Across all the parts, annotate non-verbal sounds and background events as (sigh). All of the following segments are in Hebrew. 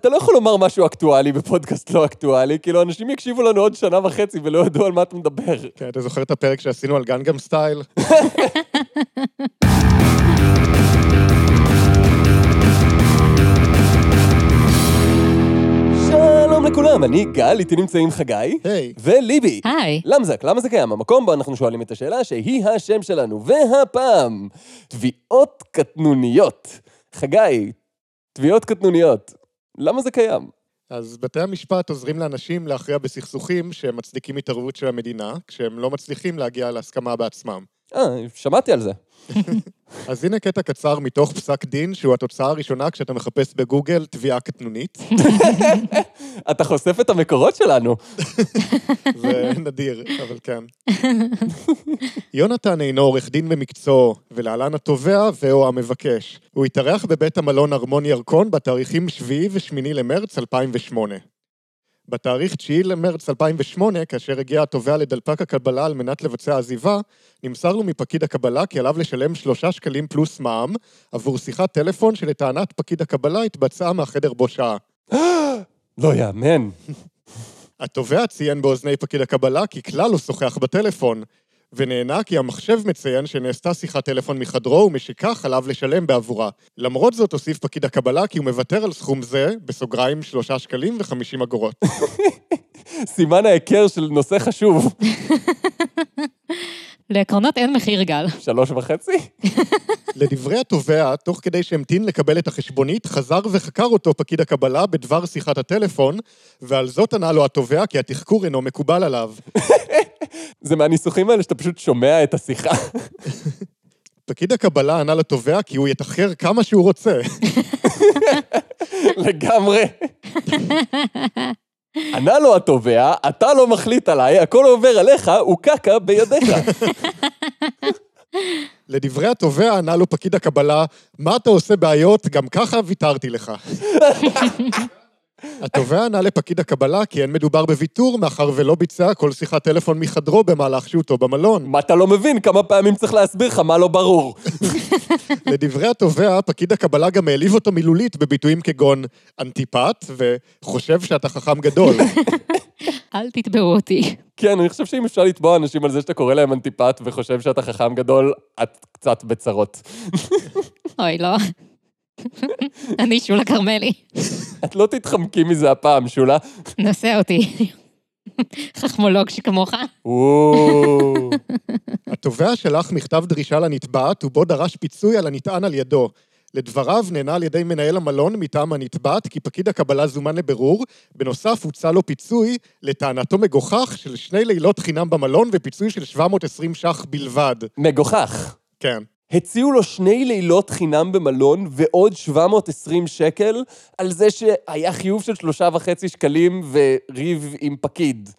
אתה לא יכול לומר משהו אקטואלי בפודקאסט לא אקטואלי, כאילו אנשים יקשיבו לנו עוד שנה וחצי ולא ידעו על מה אתה מדבר. כן, אתה זוכר את הפרק שעשינו על גנגם סטייל? (laughs) שלום לכולם, אני גל, איתי נמצאים חגי. היי. וליבי. היי. למזק, למה זה קיים? המקום בו אנחנו שואלים את השאלה שהיא השם שלנו. והפעם, תביעות קטנוניות. חגי, תביעות קטנוניות. למה זה קיים? אז בתי המשפט עוזרים לאנשים להכריע בסכסוכים שמצדיקים התערבות של המדינה, כשהם לא מצליחים להגיע להסכמה בעצמם. אה, שמעתי על זה. (laughs) אז הנה קטע קצר מתוך פסק דין, שהוא התוצאה הראשונה כשאתה מחפש בגוגל תביעה קטנונית. (laughs) אתה חושף את המקורות שלנו. (laughs) זה נדיר, אבל כן. יונתן אינו עורך דין במקצועו, ולהלן התובע ו/או המבקש. הוא התארח בבית המלון ארמון ירקון בתאריכים 7 ו-8 למרץ 2008. בתאריך 9 למרץ 2008, כאשר הגיע התובע לדלפק הקבלה על מנת לבצע עזיבה, נמסר לו מפקיד הקבלה כי עליו לשלם שלושה שקלים פלוס מע"מ עבור שיחת טלפון שלטענת פקיד הקבלה התבצעה מהחדר בו שהה. (gasps) לא יאמן. (laughs) התובע ציין באוזני פקיד הקבלה כי כלל לא שוחח בטלפון, ונענה כי המחשב מציין שנעשתה שיחת טלפון מחדרו ומשכך עליו לשלם בעבורה. למרות זאת הוסיף פקיד הקבלה כי הוא מוותר על סכום זה, בסוגריים שלושה שקלים וחמישים אגורות. (laughs) סימן ההיכר של נושא חשוב. (laughs) לעקרונות אין מחיר, גל. (laughs) שלוש וחצי? לדברי התובע, תוך כדי שהמתין לקבל את החשבונית, חזר וחקר אותו פקיד הקבלה בדבר שיחת הטלפון, ועל זאת ענה לו התובע כי התחקור אינו מקובל עליו. זה מהניסוחים האלה שאתה פשוט שומע את השיחה. פקיד הקבלה ענה לתובע כי הוא יתחקר כמה שהוא רוצה. לגמרי. ענה לו התובע, אתה לא מחליט עליי, הכל עובר עליך, וקקה בידיך. לדברי התובע ענה לו פקיד הקבלה, מה אתה עושה בעיות? גם ככה ויתרתי לך. (laughs) התובע ענה לפקיד הקבלה כי אין מדובר בוויתור, מאחר ולא ביצע כל שיחת טלפון מחדרו במהלך שהותו במלון. מה אתה לא מבין? כמה פעמים צריך להסביר לך מה לא ברור. (laughs) לדברי התובע, פקיד הקבלה גם העליב אותו מילולית בביטויים כגון אנטיפט וחושב שאתה חכם גדול. (laughs) אל תתבעו אותי. כן, אני חושב שאם אפשר לתבוע אנשים על זה שאתה קורא להם אנטיפט וחושב שאתה חכם גדול, את קצת בצרות. אוי, לא. (laughs) אני שולה כרמלי. את לא תתחמקי מזה הפעם, שולה. נסה אותי. חכמולוג שכמוך. התובע שלח מכתב דרישה לנתבעת, ובו דרש פיצוי על הנטען על ידו. לדבריו נענה על ידי מנהל המלון מטעם הנתבעת כי פקיד הקבלה זומן לבירור, בנוסף הוצע לו פיצוי, לטענתו מגוחך, של שני לילות חינם במלון ופיצוי של 720 ש"ח בלבד. מגוחך. כן. הציעו לו שני לילות חינם במלון ועוד 720 שקל על זה שהיה חיוב של שלושה וחצי שקלים וריב עם פקיד.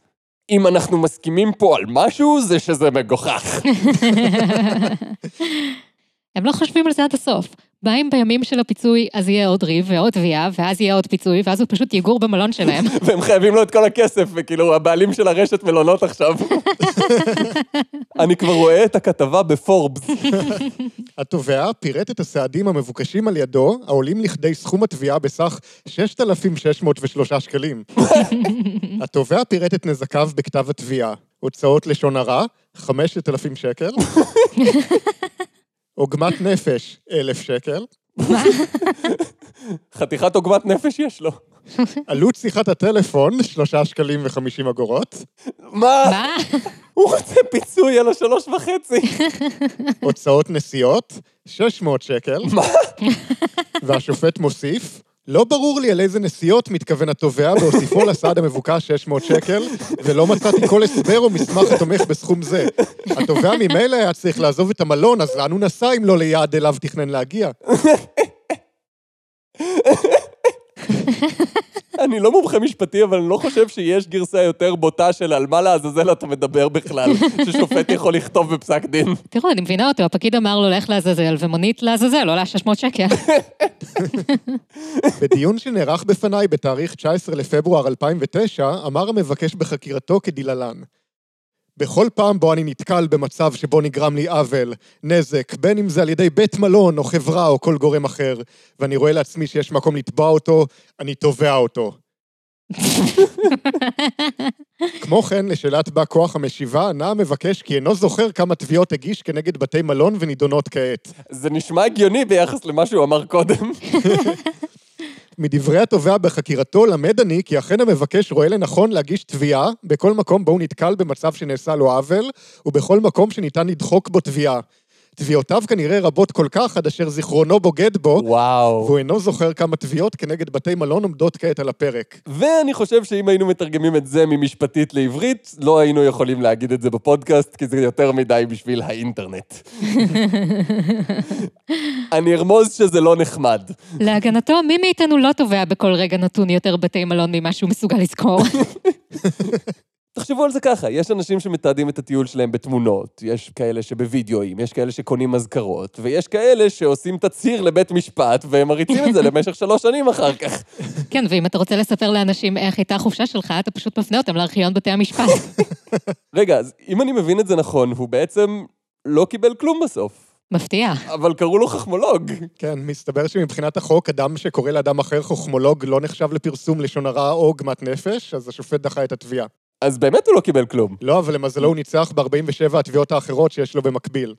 אם אנחנו מסכימים פה על משהו, זה שזה מגוחך. (laughs) הם לא חושבים על זה עד הסוף. באים בימים של הפיצוי, אז יהיה עוד ריב ועוד תביעה, ואז יהיה עוד פיצוי, ואז הוא פשוט יגור במלון שלהם. (laughs) והם חייבים לו את כל הכסף, וכאילו, הבעלים של הרשת מלונות עכשיו. (laughs) (laughs) אני כבר רואה את הכתבה בפורבס. (laughs) התובע פירט את הסעדים המבוקשים על ידו, העולים לכדי סכום התביעה בסך 6,603 שקלים. (laughs) התובע פירט את נזקיו בכתב התביעה. הוצאות לשון הרע, 5,000 שקל. עוגמת נפש, 1,000 שקל. חתיכת עוגמת נפש יש לו. עלות שיחת הטלפון, 3 שקלים ו-50 אגורות. מה? מה? הוא רוצה פיצוי על השלוש וחצי. הוצאות נסיעות, 600 שקל. מה? והשופט מוסיף, לא ברור לי על איזה נסיעות מתכוון התובע בהוסיפו לסעד המבוקש 600 שקל, ולא מצאתי כל הסבר או מסמך התומך בסכום זה. התובע ממילא היה צריך לעזוב את המלון, אז לאן הוא נסע אם לא ליעד אליו תכנן להגיע? (laughs) אני לא מומחה משפטי, אבל אני לא חושב שיש גרסה יותר בוטה של על מה לעזאזל אתה מדבר בכלל, (laughs) ששופט יכול לכתוב בפסק דין. תראו, אני מבינה אותו, הפקיד אמר לו, לך לעזאזל, ומונית לעזאזל, עולה 600 שקל. (laughs) בדיון שנערך בפניי בתאריך 19 לפברואר 2009, אמר המבקש בחקירתו כדלהלן. בכל פעם בו אני נתקל במצב שבו נגרם לי עוול, נזק, בין אם זה על ידי בית מלון או חברה או כל גורם אחר, ואני רואה לעצמי שיש מקום לתבוע אותו, אני תובע אותו. (laughs) כמו כן, לשאלת בא כוח המשיבה, ענה המבקש כי אינו זוכר כמה תביעות הגיש כנגד בתי מלון ונידונות כעת. זה נשמע הגיוני ביחס למה שהוא אמר קודם. (laughs) מדברי התובע בחקירתו למד אני כי אכן המבקש רואה לנכון להגיש תביעה בכל מקום בו הוא נתקל במצב שנעשה לו עוול, ובכל מקום שניתן לדחוק בו תביעה. תביעותיו כנראה רבות כל כך, עד אשר זיכרונו בוגד בו, וואו. והוא אינו זוכר כמה תביעות כנגד בתי מלון עומדות כעת על הפרק. ואני חושב שאם היינו מתרגמים את זה ממשפטית לעברית, לא היינו יכולים להגיד את זה בפודקאסט, כי זה יותר מדי בשביל האינטרנט. (laughs) אני ארמוז שזה לא נחמד. להגנתו, מי מאיתנו לא תובע בכל רגע נתון יותר בתי מלון ממה שהוא מסוגל לזכור? (laughs) תחשבו על זה ככה, יש אנשים שמתעדים את הטיול שלהם בתמונות, יש כאלה שבווידאוים, יש כאלה שקונים אזכרות, ויש כאלה שעושים תצהיר לבית משפט והם מריצים את זה (laughs) למשך שלוש שנים אחר כך. כן, ואם אתה רוצה לספר לאנשים איך הייתה החופשה שלך, אתה פשוט מפנה אותם לארכיון בתי המשפט. (laughs) רגע, אז אם אני מבין את זה נכון, הוא בעצם לא קיבל כלום בסוף. מפתיע. אבל קראו לו חכמולוג. כן, מסתבר שמבחינת החוק, אדם שקורא לאדם אחר חוכמולוג לא נחשב לפרסום לשון הרע או עוגמת נפש, אז השופט דחה את התביעה. אז באמת הוא לא קיבל כלום. לא, אבל למזלו הוא ניצח ב-47 התביעות האחרות שיש לו במקביל.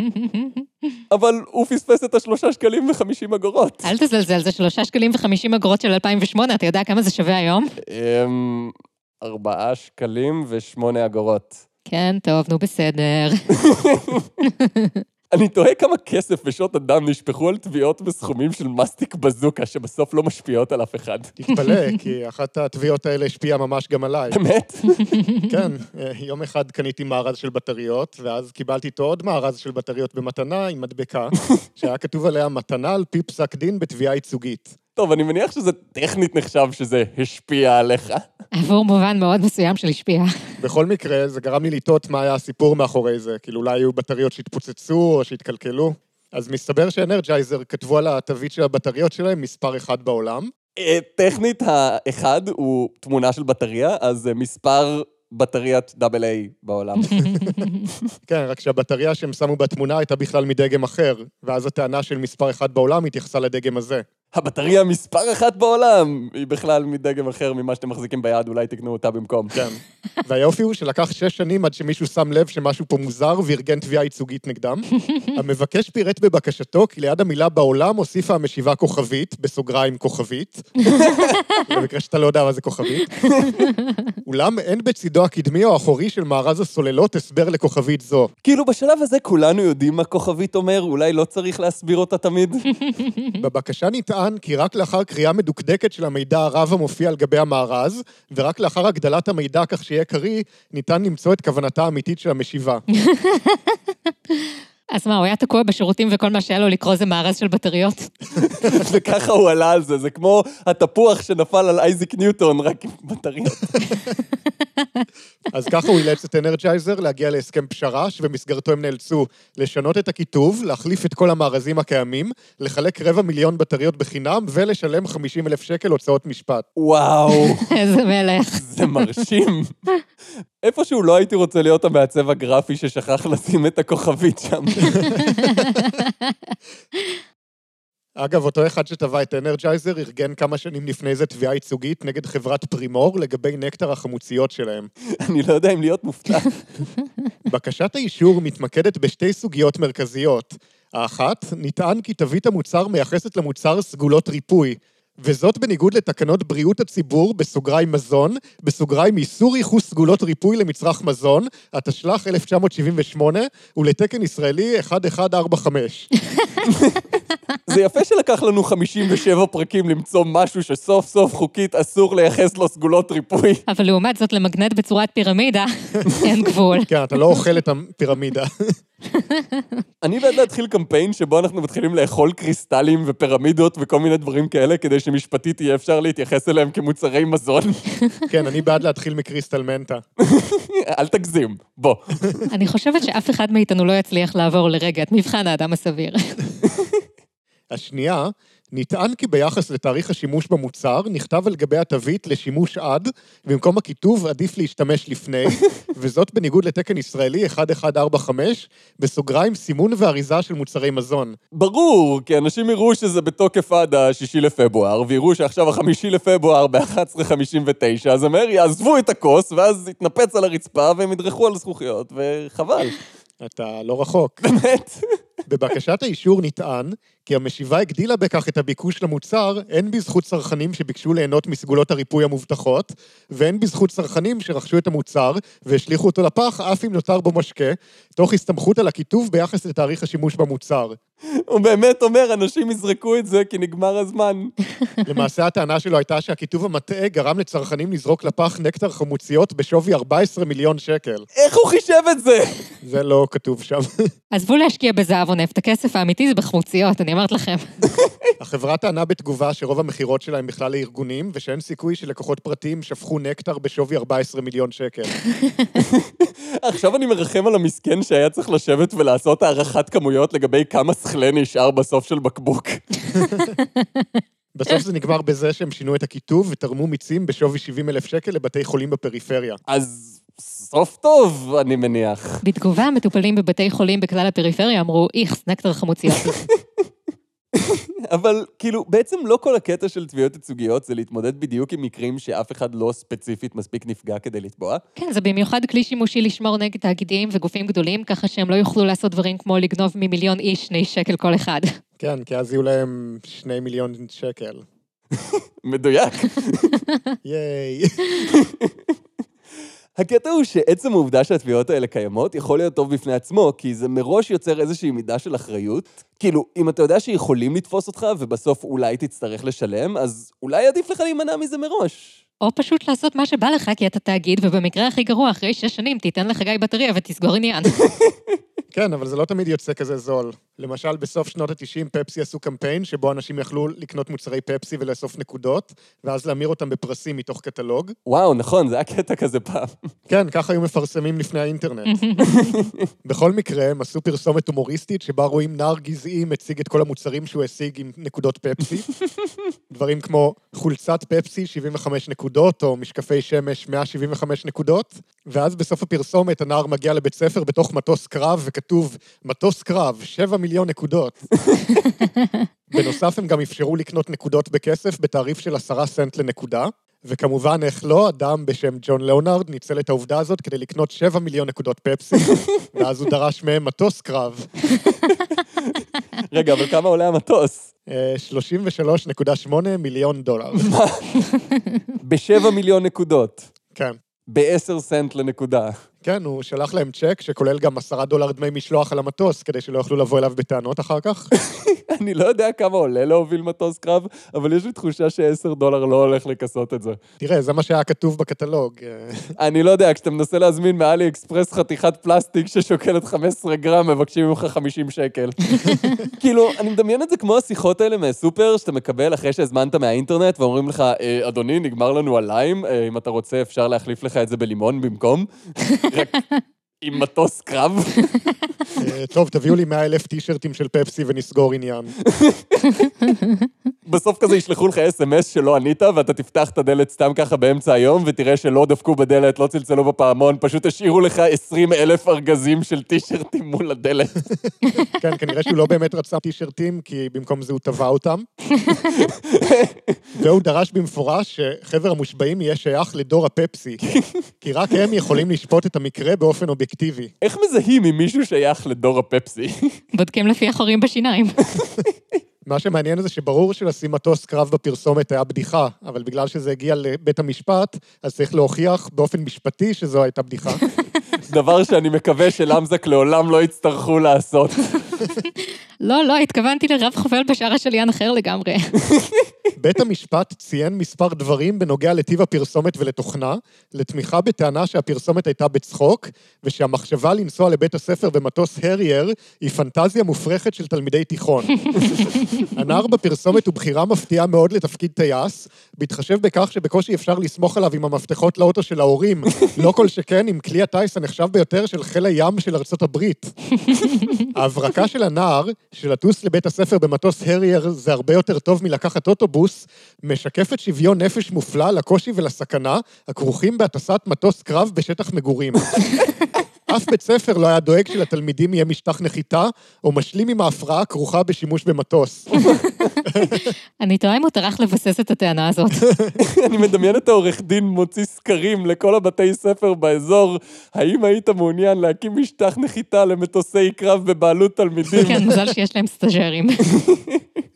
(laughs) אבל הוא פספס את השלושה שקלים וחמישים אגורות. אל תזלזל, זה שלושה שקלים וחמישים אגורות של 2008, אתה יודע כמה זה שווה היום? אמ... ארבעה שקלים ושמונה אגורות. כן, טוב, נו בסדר. (laughs) אני תוהה כמה כסף ושעות אדם נשפכו על תביעות בסכומים של מסטיק בזוקה, שבסוף לא משפיעות על אף אחד. תתפלא, כי אחת התביעות האלה השפיעה ממש גם עליי. באמת? (laughs) כן, אה, יום אחד קניתי מארז של בטריות, ואז קיבלתי איתו עוד מארז של בטריות במתנה עם מדבקה, (laughs) שהיה כתוב עליה מתנה על פי פסק דין בתביעה ייצוגית. טוב, אני מניח שזה טכנית נחשב שזה השפיע עליך. עבור מובן מאוד מסוים של השפיע. בכל מקרה, זה גרם לי לטעות מה היה הסיפור מאחורי זה, כאילו אולי היו בטריות שהתפוצצו או שהתקלקלו. אז מסתבר שאנרג'ייזר כתבו על התווית של הבטריות שלהם מספר אחד בעולם. אה, טכנית, האחד הוא תמונה של בטריה, אז מספר בטריית דאבל איי בעולם. (laughs) כן, רק שהבטריה שהם שמו בתמונה הייתה בכלל מדגם אחר, ואז הטענה של מספר אחד בעולם התייחסה לדגם הזה. הבטריה מספר אחת בעולם, היא בכלל מדגם אחר ממה שאתם מחזיקים ביד, אולי תקנו אותה במקום. כן. והיופי הוא שלקח שש שנים עד שמישהו שם לב שמשהו פה מוזר וארגן תביעה ייצוגית נגדם. (laughs) המבקש פירט בבקשתו כי ליד המילה בעולם הוסיפה המשיבה כוכבית, בסוגריים כוכבית. (laughs) במקרה שאתה לא יודע מה זה כוכבית. (laughs) אולם אין בצידו הקדמי או האחורי של מארז הסוללות הסבר לכוכבית זו. כאילו, בשלב הזה כולנו יודעים מה כוכבית אומר, אולי לא צריך להסביר אותה תמיד. בבקשה נטען כי רק לאחר קריאה מדוקדקת של המידע הרב המופיע על גבי המארז, ורק לאחר הגדלת המידע כך שיהיה קריא, ניתן למצוא את כוונתה האמיתית של המשיבה. (laughs) אז מה, הוא היה תקוע בשירותים וכל מה שהיה לו לקרוא זה מארז של בטריות? (laughs) וככה הוא עלה על זה, זה כמו התפוח שנפל על אייזיק ניוטון, רק עם בטריות. אז ככה הוא אילץ את אנרג'ייזר להגיע להסכם פשרה, שבמסגרתו הם נאלצו לשנות את הכיתוב, להחליף את כל המארזים הקיימים, לחלק רבע מיליון בטריות בחינם, ולשלם 50 אלף שקל הוצאות משפט. וואו, (laughs) איזה מלך. זה מרשים. איפשהו לא הייתי רוצה להיות המעצב הגרפי ששכח לשים את הכוכבית שם. אגב, אותו אחד שטבע את אנרג'ייזר ארגן כמה שנים לפני זה תביעה ייצוגית נגד חברת פרימור לגבי נקטר החמוציות שלהם. אני לא יודע אם להיות מופתע. בקשת האישור מתמקדת בשתי סוגיות מרכזיות. האחת, נטען כי תווית המוצר מייחסת למוצר סגולות ריפוי, וזאת בניגוד לתקנות בריאות הציבור, בסוגריים מזון, בסוגריים איסור ייחוס סגולות ריפוי למצרך מזון, התשל"ח 1978, ולתקן ישראלי 1145. (laughs) זה יפה שלקח לנו 57 פרקים למצוא משהו שסוף סוף חוקית אסור לייחס לו סגולות ריפוי. אבל לעומת זאת, למגנט בצורת פירמידה, אין גבול. כן, אתה לא אוכל את הפירמידה. אני בעד להתחיל קמפיין שבו אנחנו מתחילים לאכול קריסטלים ופירמידות וכל מיני דברים כאלה, כדי שמשפטית יהיה אפשר להתייחס אליהם כמוצרי מזון. כן, אני בעד להתחיל מקריסטל מנטה. (laughs) אל תגזים, בוא. אני חושבת שאף אחד מאיתנו לא יצליח לעבור לרגע את מבחן האדם הסביר. (laughs) השנייה, נטען כי ביחס לתאריך השימוש במוצר, נכתב על גבי התווית לשימוש עד, ובמקום הכיתוב עדיף להשתמש לפני, (laughs) וזאת בניגוד לתקן ישראלי 1145, בסוגריים סימון ואריזה של מוצרי מזון. ברור, כי אנשים יראו שזה בתוקף עד השישי לפברואר, ויראו שעכשיו החמישי לפברואר ב-11.59, אז הם מהר יעזבו את הכוס, ואז יתנפץ על הרצפה והם ידרכו על זכוכיות, וחבל. אתה לא רחוק. באמת. בבקשת האישור נטען כי המשיבה הגדילה בכך את הביקוש למוצר, הן בזכות צרכנים שביקשו ליהנות מסגולות הריפוי המובטחות, והן בזכות צרכנים שרכשו את המוצר והשליכו אותו לפח, אף אם נותר בו משקה, תוך הסתמכות על הכיתוב ביחס לתאריך השימוש במוצר. הוא באמת אומר, אנשים יזרקו את זה כי נגמר הזמן. למעשה הטענה שלו הייתה שהכיתוב המטעה גרם לצרכנים לזרוק לפח נקטר חמוציות בשווי 14 מיליון שקל. איך הוא חישב את זה? זה לא כתוב שם. עזבו להשקיע בזהב או נפט, הכסף האמיתי זה בחמוציות, אני אומרת לכם. החברה טענה בתגובה שרוב המכירות שלה הם בכלל לארגונים, ושאין סיכוי שלקוחות פרטיים שפכו נקטר בשווי 14 מיליון שקל. עכשיו אני מרחם על המסכן שהיה צריך לשבת ולעשות הערכת כמויות לגבי כמה שכלה נשאר בסוף של בקבוק. בסוף זה נגמר בזה שהם שינו את הכיתוב ותרמו מיצים בשווי 70 אלף שקל לבתי חולים בפריפריה. אז סוף טוב, אני מניח. בתגובה, המטופלים בבתי חולים בכלל הפריפריה אמרו, איכס, נקטר חמוציות. (laughs) אבל כאילו, בעצם לא כל הקטע של תביעות ייצוגיות זה להתמודד בדיוק עם מקרים שאף אחד לא ספציפית מספיק נפגע כדי לתבוע. כן, זה במיוחד כלי שימושי לשמור נגד תאגידים וגופים גדולים, ככה שהם לא יוכלו לעשות דברים כמו לגנוב ממיליון איש שני שקל כל אחד. כן, כי אז יהיו להם שני מיליון שקל. (laughs) מדויק. (laughs) ייי. (laughs) הקטע הוא שעצם העובדה שהתביעות האלה קיימות יכול להיות טוב בפני עצמו, כי זה מראש יוצר איזושהי מידה של אחריות. כאילו, אם אתה יודע שיכולים לתפוס אותך ובסוף אולי תצטרך לשלם, אז אולי עדיף לך להימנע מזה מראש. או פשוט לעשות מה שבא לך, כי אתה תאגיד, ובמקרה הכי גרוע, אחרי שש שנים, תיתן לחגי בטריה ותסגור עניין. (laughs) כן, אבל זה לא תמיד יוצא כזה זול. למשל, בסוף שנות ה-90 פפסי עשו קמפיין שבו אנשים יכלו לקנות מוצרי פפסי ולאסוף נקודות, ואז להמיר אותם בפרסים מתוך קטלוג. וואו, נכון, זה היה קטע כזה פעם. כן, ככה היו מפרסמים לפני האינטרנט. (laughs) בכל מקרה, הם עשו פרסומת הומוריסטית שבה רואים נער גזעי מציג את כל המוצרים שהוא השיג עם נקודות פפסי. (laughs) דברים כמו חולצת פפסי 75 נקודות, או משקפי שמש 175 נקודות, ואז בסוף הפרסומת הנער מגיע לבית ספר בתוך מטוס קרב, וכתוב, מטוס קרב, 7 מיליון נקודות. (laughs) בנוסף, הם גם אפשרו לקנות נקודות בכסף בתעריף של 10 סנט לנקודה. וכמובן, איך לא, אדם בשם ג'ון ליאונרד ניצל את העובדה הזאת כדי לקנות 7 מיליון נקודות פפסי, (laughs) ואז הוא דרש מהם מטוס קרב. (laughs) רגע, אבל כמה עולה המטוס? אה, 33.8 מיליון דולר. בשבע מיליון נקודות. כן. בעשר סנט לנקודה. כן, הוא שלח להם צ'ק שכולל גם עשרה דולר דמי משלוח על המטוס, כדי שלא יוכלו לבוא אליו בטענות אחר כך. (laughs) אני לא יודע כמה עולה להוביל מטוס קרב, אבל יש לי תחושה שעשר דולר לא הולך לכסות את זה. תראה, זה מה שהיה כתוב בקטלוג. (laughs) אני לא יודע, כשאתה מנסה להזמין מאלי אקספרס חתיכת פלסטיק ששוקלת 15 גרם, מבקשים ממך 50 שקל. (laughs) כאילו, אני מדמיין את זה כמו השיחות האלה מהסופר, שאתה מקבל אחרי שהזמנת מהאינטרנט, ואומרים לך, "אה, אדוני, נגמר לנו הליים, אה, אם אתה רוצה אפשר להחליף לך את זה בלימון במקום. רק (laughs) עם מטוס קרב. אה, טוב, תביאו לי 100 אלף טישרטים של פפסי ונסגור עניין. בסוף כזה ישלחו לך אס.אם.אס שלא ענית, ואתה תפתח את הדלת סתם ככה באמצע היום, ותראה שלא דפקו בדלת, לא צלצלו בפעמון, פשוט השאירו לך 20 אלף ארגזים של טישרטים מול הדלת. כן, כנראה שהוא לא באמת רצה טישרטים, כי במקום זה הוא טבע אותם. והוא דרש במפורש שחבר המושבעים יהיה שייך לדור הפפסי, כי רק הם יכולים לשפוט את המקרה באופן אובייקטיבי. איך מזהים אם מישהו שייך לדור הפפסי? (laughs) בודקים לפי החורים בשיניים. מה שמעניין זה שברור שלשים מטוס קרב בפרסומת היה בדיחה, אבל בגלל שזה הגיע לבית המשפט, אז צריך להוכיח באופן משפטי שזו הייתה בדיחה. (laughs) דבר שאני מקווה שלמזק לעולם לא יצטרכו לעשות. (laughs) לא, לא, התכוונתי לרב חובל בשער השליין אחר לגמרי. בית המשפט ציין מספר דברים בנוגע לטיב הפרסומת ולתוכנה, לתמיכה בטענה שהפרסומת הייתה בצחוק, ושהמחשבה לנסוע לבית הספר במטוס הרייר היא פנטזיה מופרכת של תלמידי תיכון. (laughs) הנער בפרסומת הוא בחירה מפתיעה מאוד לתפקיד טייס, בהתחשב בכך שבקושי אפשר לסמוך עליו עם המפתחות לאוטו של ההורים, לא כל שכן עם כלי הטיס הנחשב ביותר של חיל הים של ארצות הברית. (laughs) ההברקה של הנער, שלטוס לבית הספר במטוס הרייר זה הרבה יותר טוב מלקחת אוטובוס, משקפת שוויון נפש מופלא לקושי ולסכנה הכרוכים בהטסת מטוס קרב בשטח מגורים. (laughs) אף בית ספר לא היה דואג שלתלמידים יהיה משטח נחיתה, או משלים עם ההפרעה הכרוכה בשימוש במטוס. (laughs) אני תוהה אם הוא טרח לבסס את הטענה הזאת. (laughs) אני מדמיין את העורך דין מוציא סקרים לכל הבתי ספר באזור. האם היית מעוניין להקים משטח נחיתה למטוסי קרב בבעלות תלמידים? כן, מזל שיש להם סטאג'רים. (laughs)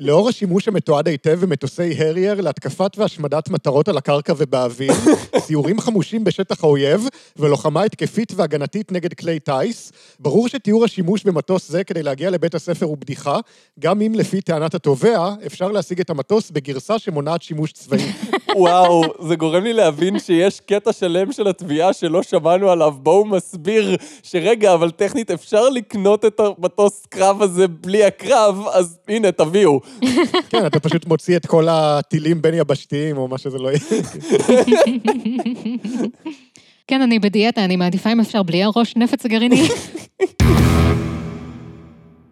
לאור השימוש המתועד היטב במטוסי הרייר להתקפת והשמדת מטרות על הקרקע ובאוויר, (laughs) סיורים חמושים בשטח האויב ולוחמה התקפית והגנתית נגד כלי טיס, ברור שתיאור השימוש במטוס זה כדי להגיע לבית הספר הוא בדיחה, גם אם לפי טענת התובע, אפשר להשיג את המטוס בגרסה שמונעת שימוש צבאי. (laughs) וואו, זה גורם לי להבין שיש קטע שלם של התביעה שלא שמענו עליו, בו הוא מסביר שרגע, אבל טכנית אפשר לקנות את המטוס קרב הזה בלי הקרב, אז הנה, תביאו. כן, אתה פשוט מוציא את כל הטילים בין יבשתיים, או מה שזה לא יהיה. כן, אני בדיאטה, אני מעדיפה אם אפשר בלי הראש נפץ הגרעיני.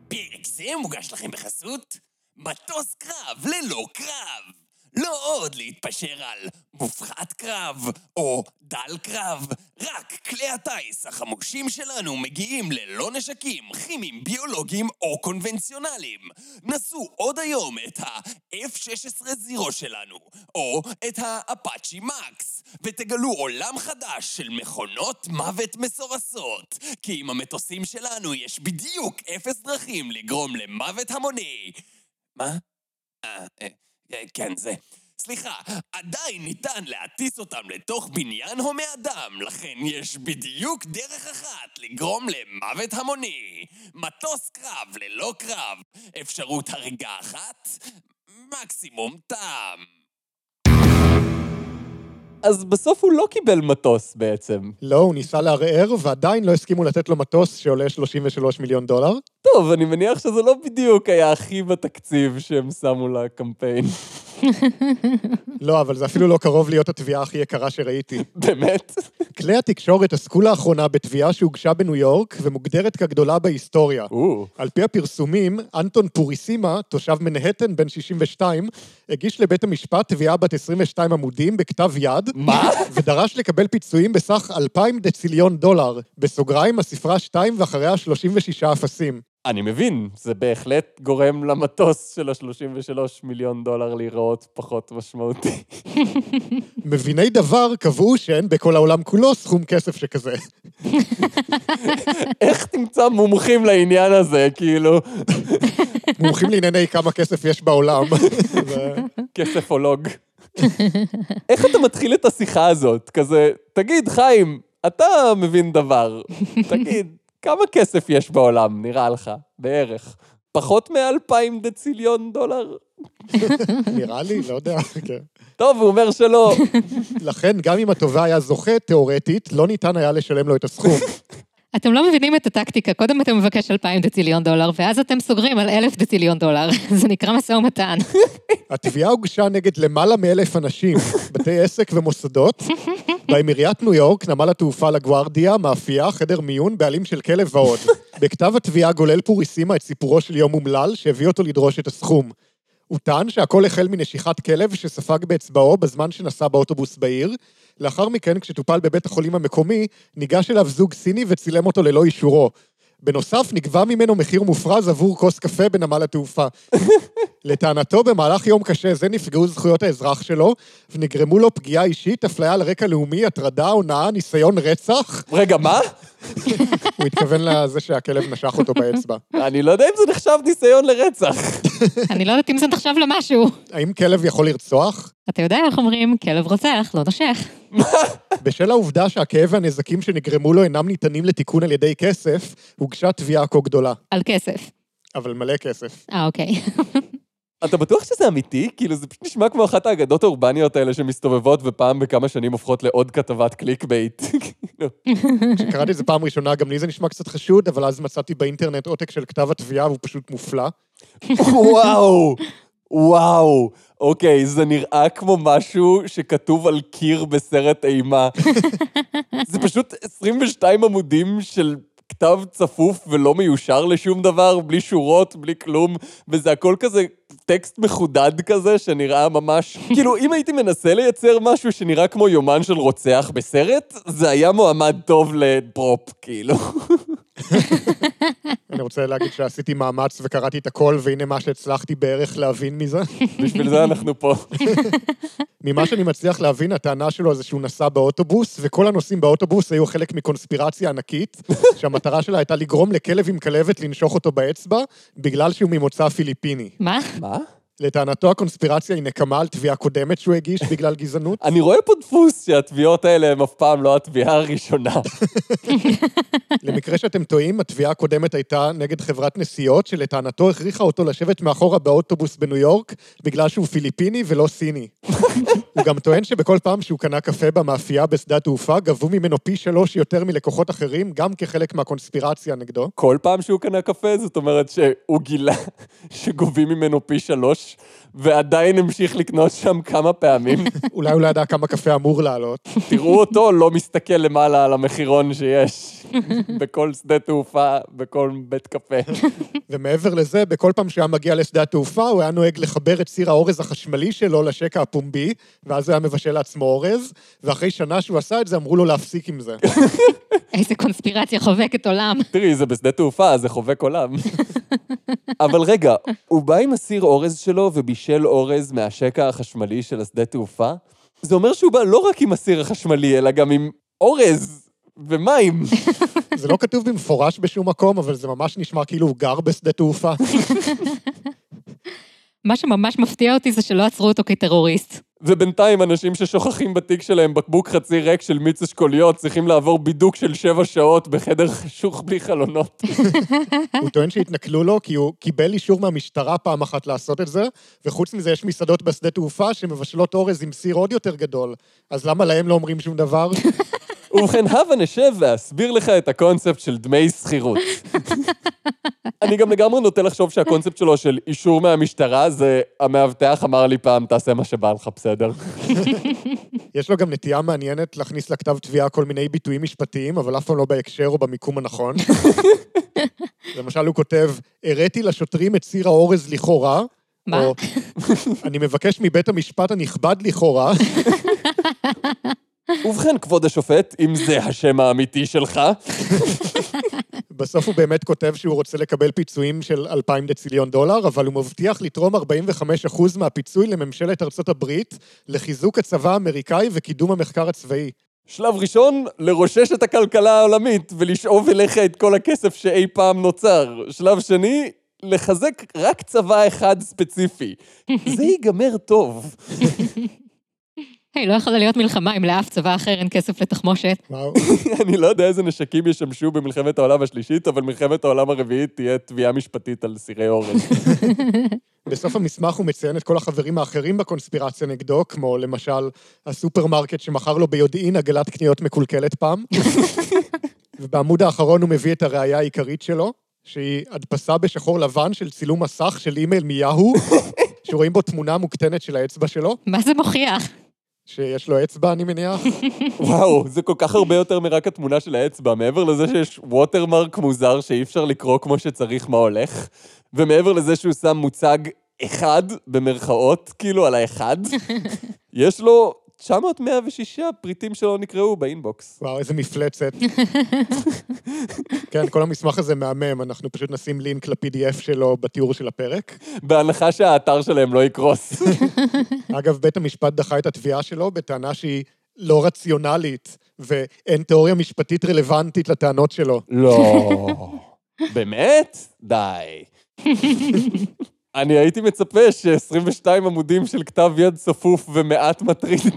פרק זה מוגש לכם בחסות מטוס קרב ללא קרב. לא עוד להתפשר על מופחת קרב או דל קרב, רק כלי הטיס החמושים שלנו מגיעים ללא נשקים כימיים, ביולוגיים או קונבנציונליים. נסו עוד היום את ה-F-16 זירו שלנו, או את האפאצ'י מקס, ותגלו עולם חדש של מכונות מוות מסורסות. כי עם המטוסים שלנו יש בדיוק אפס דרכים לגרום למוות המוני. מה? אה, אה. אה, כן, זה. סליחה, עדיין ניתן להטיס אותם לתוך בניין הומי אדם, לכן יש בדיוק דרך אחת לגרום למוות המוני. מטוס קרב ללא קרב, אפשרות הריגה אחת, מקסימום טעם. אז בסוף הוא לא קיבל מטוס בעצם. לא, הוא ניסה לערער, ועדיין לא הסכימו לתת לו מטוס שעולה 33 מיליון דולר. טוב, אני מניח שזה לא בדיוק היה הכי בתקציב שהם שמו לקמפיין. לא, אבל זה אפילו לא קרוב להיות התביעה הכי יקרה שראיתי. באמת? כלי התקשורת עסקו לאחרונה בתביעה שהוגשה בניו יורק ומוגדרת כגדולה בהיסטוריה. או, על פי הפרסומים, אנטון פוריסימה, תושב מנהטן בן 62, הגיש לבית המשפט תביעה בת 22 עמודים בכתב יד, מה? ודרש לקבל פיצויים בסך 2,000 דציליון דולר, בסוגריים הספרה 2 ואחריה 36 אפסים. אני מבין, זה בהחלט גורם למטוס של ה-33 מיליון דולר להיראות פחות משמעותי. מביני דבר קבעו שאין בכל העולם כולו סכום כסף שכזה. איך תמצא מומחים לעניין הזה, כאילו, מומחים לענייני כמה כסף יש בעולם. (laughs) כספולוג. איך אתה מתחיל את השיחה הזאת? כזה, תגיד, חיים, אתה מבין דבר. תגיד, כמה כסף יש בעולם, נראה לך, בערך? פחות מאלפיים דציליון דולר? (laughs) נראה לי, לא יודע. כן. טוב, הוא אומר שלא. (laughs) לכן, גם אם התובע היה זוכה, תאורטית, לא ניתן היה לשלם לו את הסכום. (laughs) אתם לא מבינים את הטקטיקה, קודם אתה מבקש 2,000 דציליון דולר, ואז אתם סוגרים על 1,000 דציליון דולר. זה נקרא משא ומתן. התביעה הוגשה נגד למעלה מאלף אנשים, בתי עסק ומוסדות, בהם עיריית ניו יורק, נמל התעופה לגוארדיה, מאפייה, חדר מיון, בעלים של כלב ועוד. (laughs) בכתב התביעה גולל פוריסימה את סיפורו של יום אומלל, שהביא אותו לדרוש את הסכום. הוא טען שהכל החל מנשיכת כלב שספג באצבעו בזמן שנסע באוטובוס בעיר. לאחר מכן, כשטופל בבית החולים המקומי, ניגש אליו זוג סיני וצילם אותו ללא אישורו. בנוסף, נגבה ממנו מחיר מופרז עבור כוס קפה בנמל התעופה. (laughs) לטענתו, במהלך יום קשה זה נפגעו זכויות האזרח שלו, ונגרמו לו פגיעה אישית, אפליה על רקע לאומי, הטרדה, הונאה, ניסיון רצח. רגע, מה? הוא התכוון לזה שהכלב נשך אותו באצבע. אני לא יודע אם זה נחשב ניסיון לרצח. (laughs) אני לא יודעת אם זה נחשב למשהו. האם כלב יכול לרצוח? אתה יודע איך אומרים, כלב רוצח, לא נושך. (laughs) בשל העובדה שהכאב והנזקים שנגרמו לו אינם ניתנים לתיקון על ידי כסף, הוגשה תביעה כה גדולה. על כסף. אבל מלא כסף. אה, אוקיי. (laughs) אתה בטוח שזה אמיתי? כאילו, זה פשוט נשמע כמו אחת האגדות האורבניות האלה שמסתובבות ופעם בכמה שנים הופכות לעוד כתבת clickbait. (laughs) כאילו, כשקראתי את זה פעם ראשונה, גם לי זה נשמע קצת חשוד, אבל אז מצאתי באינטרנט עותק של כתב התביעה, והוא פשוט מופלא. וואו, וואו. אוקיי, זה נראה כמו משהו שכתוב על קיר בסרט אימה. (laughs) זה פשוט 22 עמודים של כתב צפוף ולא מיושר לשום דבר, בלי שורות, בלי כלום, וזה הכל כזה טקסט מחודד כזה, שנראה ממש... (laughs) כאילו, אם הייתי מנסה לייצר משהו שנראה כמו יומן של רוצח בסרט, זה היה מועמד טוב לפרופ, כאילו. (laughs) אני רוצה להגיד שעשיתי מאמץ וקראתי את הכל, והנה מה שהצלחתי בערך להבין מזה. בשביל זה אנחנו פה. ממה שאני מצליח להבין, הטענה שלו זה שהוא נסע באוטובוס, וכל הנוסעים באוטובוס היו חלק מקונספירציה ענקית, שהמטרה שלה הייתה לגרום לכלב עם כלבת לנשוך אותו באצבע, בגלל שהוא ממוצא פיליפיני. מה? מה? לטענתו הקונספירציה היא נקמה על תביעה קודמת שהוא הגיש בגלל גזענות. (laughs) אני רואה פה דפוס שהתביעות האלה הן אף פעם לא התביעה הראשונה. (laughs) למקרה שאתם טועים, התביעה הקודמת הייתה נגד חברת נסיעות, שלטענתו הכריחה אותו לשבת מאחורה באוטובוס בניו יורק, בגלל שהוא פיליפיני ולא סיני. (laughs) הוא גם טוען שבכל פעם שהוא קנה קפה במאפייה בשדה התעופה, גבו ממנו פי שלוש יותר מלקוחות אחרים, גם כחלק מהקונספירציה נגדו. כל פעם שהוא קנה קפה, זאת אומרת שהוא גילה שגובים ממנו פי שלוש, ועדיין המשיך לקנות שם כמה פעמים. (laughs) אולי הוא לא ידע כמה קפה אמור לעלות. תראו אותו לא מסתכל למעלה על המחירון שיש בכל שדה תעופה, בכל בית קפה. (laughs) ומעבר לזה, בכל פעם שהוא היה מגיע לשדה התעופה, הוא היה נוהג לחבר את סיר האורז החשמלי שלו לשקע הפומבי, ואז הוא היה מבשל לעצמו אורז, ואחרי שנה שהוא עשה את זה, אמרו לו להפסיק עם זה. (laughs) איזה קונספירציה חובקת עולם. תראי, זה בשדה תעופה, זה חובק עולם. (laughs) אבל רגע, הוא בא עם הסיר אורז שלו ובישל אורז מהשקע החשמלי של השדה תעופה? זה אומר שהוא בא לא רק עם הסיר החשמלי, אלא גם עם אורז ומים. (laughs) זה לא כתוב במפורש בשום מקום, אבל זה ממש נשמע כאילו הוא גר בשדה תעופה. מה שממש מפתיע אותי זה שלא עצרו אותו כטרוריסט. ובינתיים אנשים ששוכחים בתיק שלהם בקבוק חצי ריק של מיץ אשכוליות צריכים לעבור בידוק של שבע שעות בחדר חשוך בלי חלונות. (laughs) הוא טוען שהתנכלו לו כי הוא קיבל אישור מהמשטרה פעם אחת לעשות את זה, וחוץ מזה יש מסעדות בשדה תעופה שמבשלות אורז עם סיר עוד יותר גדול. אז למה להם לא אומרים שום דבר? (laughs) ובכן, הבה נשב ואסביר לך את הקונספט של דמי שכירות. (laughs) אני גם לגמרי נוטה לחשוב שהקונספט שלו של אישור מהמשטרה זה המאבטח אמר לי פעם, תעשה מה שבא לך, בסדר. (laughs) יש לו גם נטייה מעניינת להכניס לכתב תביעה כל מיני ביטויים משפטיים, אבל אף פעם לא בהקשר או במיקום הנכון. (laughs) למשל, הוא כותב, הראתי לשוטרים את סיר האורז לכאורה. מה? או, אני מבקש מבית המשפט הנכבד לכאורה, ובכן, כבוד השופט, אם זה השם האמיתי שלך, בסוף הוא באמת כותב שהוא רוצה לקבל פיצויים של 2,000 דציליון דולר, אבל הוא מבטיח לתרום 45% מהפיצוי לממשלת ארצות הברית, לחיזוק הצבא האמריקאי וקידום המחקר הצבאי. שלב ראשון, לרושש את הכלכלה העולמית ולשאוב אליך את כל הכסף שאי פעם נוצר. שלב שני, לחזק רק צבא אחד ספציפי. זה ייגמר טוב. היי, לא יכולה להיות מלחמה אם לאף צבא אחר אין כסף לתחמושת. וואו. (laughs) (laughs) אני לא יודע איזה נשקים ישמשו במלחמת העולם השלישית, אבל מלחמת העולם הרביעית תהיה תביעה משפטית על סירי אורז. (laughs) בסוף המסמך הוא מציין את כל החברים האחרים בקונספירציה נגדו, כמו למשל הסופרמרקט שמכר לו ביודעין עגלת קניות מקולקלת פעם. ובעמוד האחרון הוא מביא את הראייה העיקרית שלו, שהיא הדפסה בשחור לבן של צילום מסך של אימייל מיהו, שרואים בו תמונה מוקטנת של האצבע שלו, מה זה מוכיח? שיש לו אצבע, אני מניח. (laughs) וואו, זה כל כך הרבה יותר מרק התמונה של האצבע. מעבר לזה שיש watermark מוזר שאי אפשר לקרוא כמו שצריך מה הולך, ומעבר לזה שהוא שם מוצג אחד, במרכאות, כאילו על האחד, (laughs) יש לו 906 פריטים שלא נקראו באינבוקס. וואו, איזה מפלצת. (laughs) כן, כל המסמך הזה מהמם, אנחנו פשוט נשים לינק ל-PDF שלו בתיאור של הפרק. בהנחה שהאתר שלהם לא יקרוס. (laughs) אגב, בית המשפט דחה את התביעה שלו בטענה שהיא לא רציונלית, ואין תיאוריה משפטית רלוונטית לטענות שלו. לא. באמת? די. (laughs) אני הייתי מצפה ש-22 עמודים של כתב יד צפוף ומעט מטריד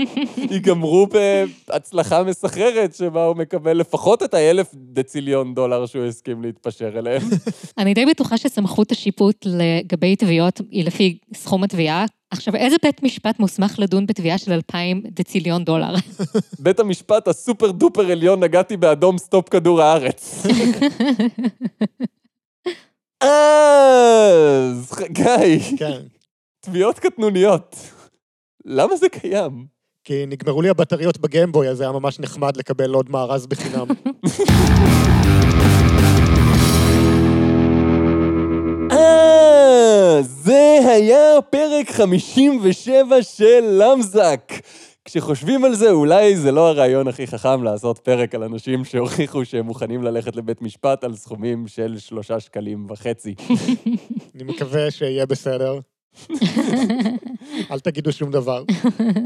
(laughs) ייגמרו בהצלחה מסחררת, שבה הוא מקבל לפחות את האלף דציליון דולר שהוא הסכים להתפשר אליהם. (laughs) אני די בטוחה שסמכות השיפוט לגבי תביעות היא לפי סכום התביעה. עכשיו, איזה בית משפט מוסמך לדון בתביעה של 2,000 דציליון דולר? (laughs) בית המשפט ה super duper עליון נגעתי באדום סטופ כדור הארץ. אז, חגי, כן. תביעות קטנוניות. למה זה קיים? כי נגמרו לי הבטריות בגמבוי, אז היה ממש נחמד לקבל עוד מארז בחינם. (laughs) אה, זה היה פרק 57 של למזק. כשחושבים על זה, אולי זה לא הרעיון הכי חכם לעשות פרק על אנשים שהוכיחו שהם מוכנים ללכת לבית משפט על סכומים של שלושה שקלים וחצי. (laughs) אני מקווה שיהיה בסדר. (laughs) אל תגידו שום דבר.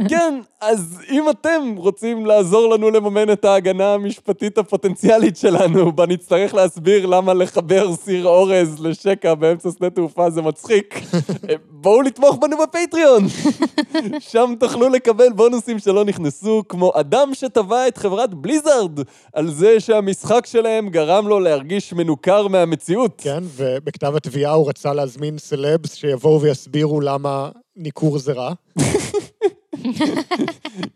כן, אז אם אתם רוצים לעזור לנו לממן את ההגנה המשפטית הפוטנציאלית שלנו, בה נצטרך להסביר למה לחבר סיר אורז לשקע באמצע שדה תעופה זה מצחיק, בואו לתמוך בנו בפטריון. (laughs) שם תוכלו לקבל בונוסים שלא נכנסו, כמו אדם שטבע את חברת בליזארד, על זה שהמשחק שלהם גרם לו להרגיש מנוכר מהמציאות. כן, ובכתב התביעה הוא רצה להזמין סלבס שיבואו ויסבירו למה ניכור זה רע. (laughs)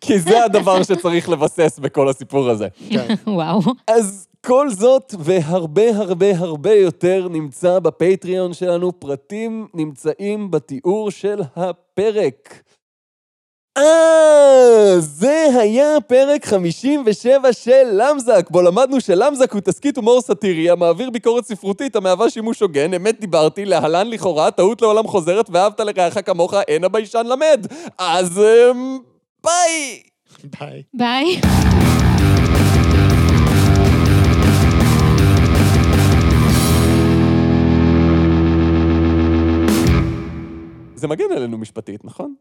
כי זה הדבר שצריך לבסס בכל הסיפור הזה. כן. (laughs) וואו. אז כל זאת והרבה הרבה הרבה יותר נמצא ב Patreon שלנו, פרטים נמצאים בתיאור של הפרק. אה, זה היה פרק 57 של למזק, בו למדנו שלמזק הוא תסכית הומור סאטירי המעביר ביקורת ספרותית המהווה שימוש הוגן, אמת דיברתי, להלן לכאורה, טעות לעולם חוזרת, ואהבת לרעך כמוך, אין הביישן למד. אז אמ, ביי! ביי. ביי. זה מגן עלינו משפטית, נכון?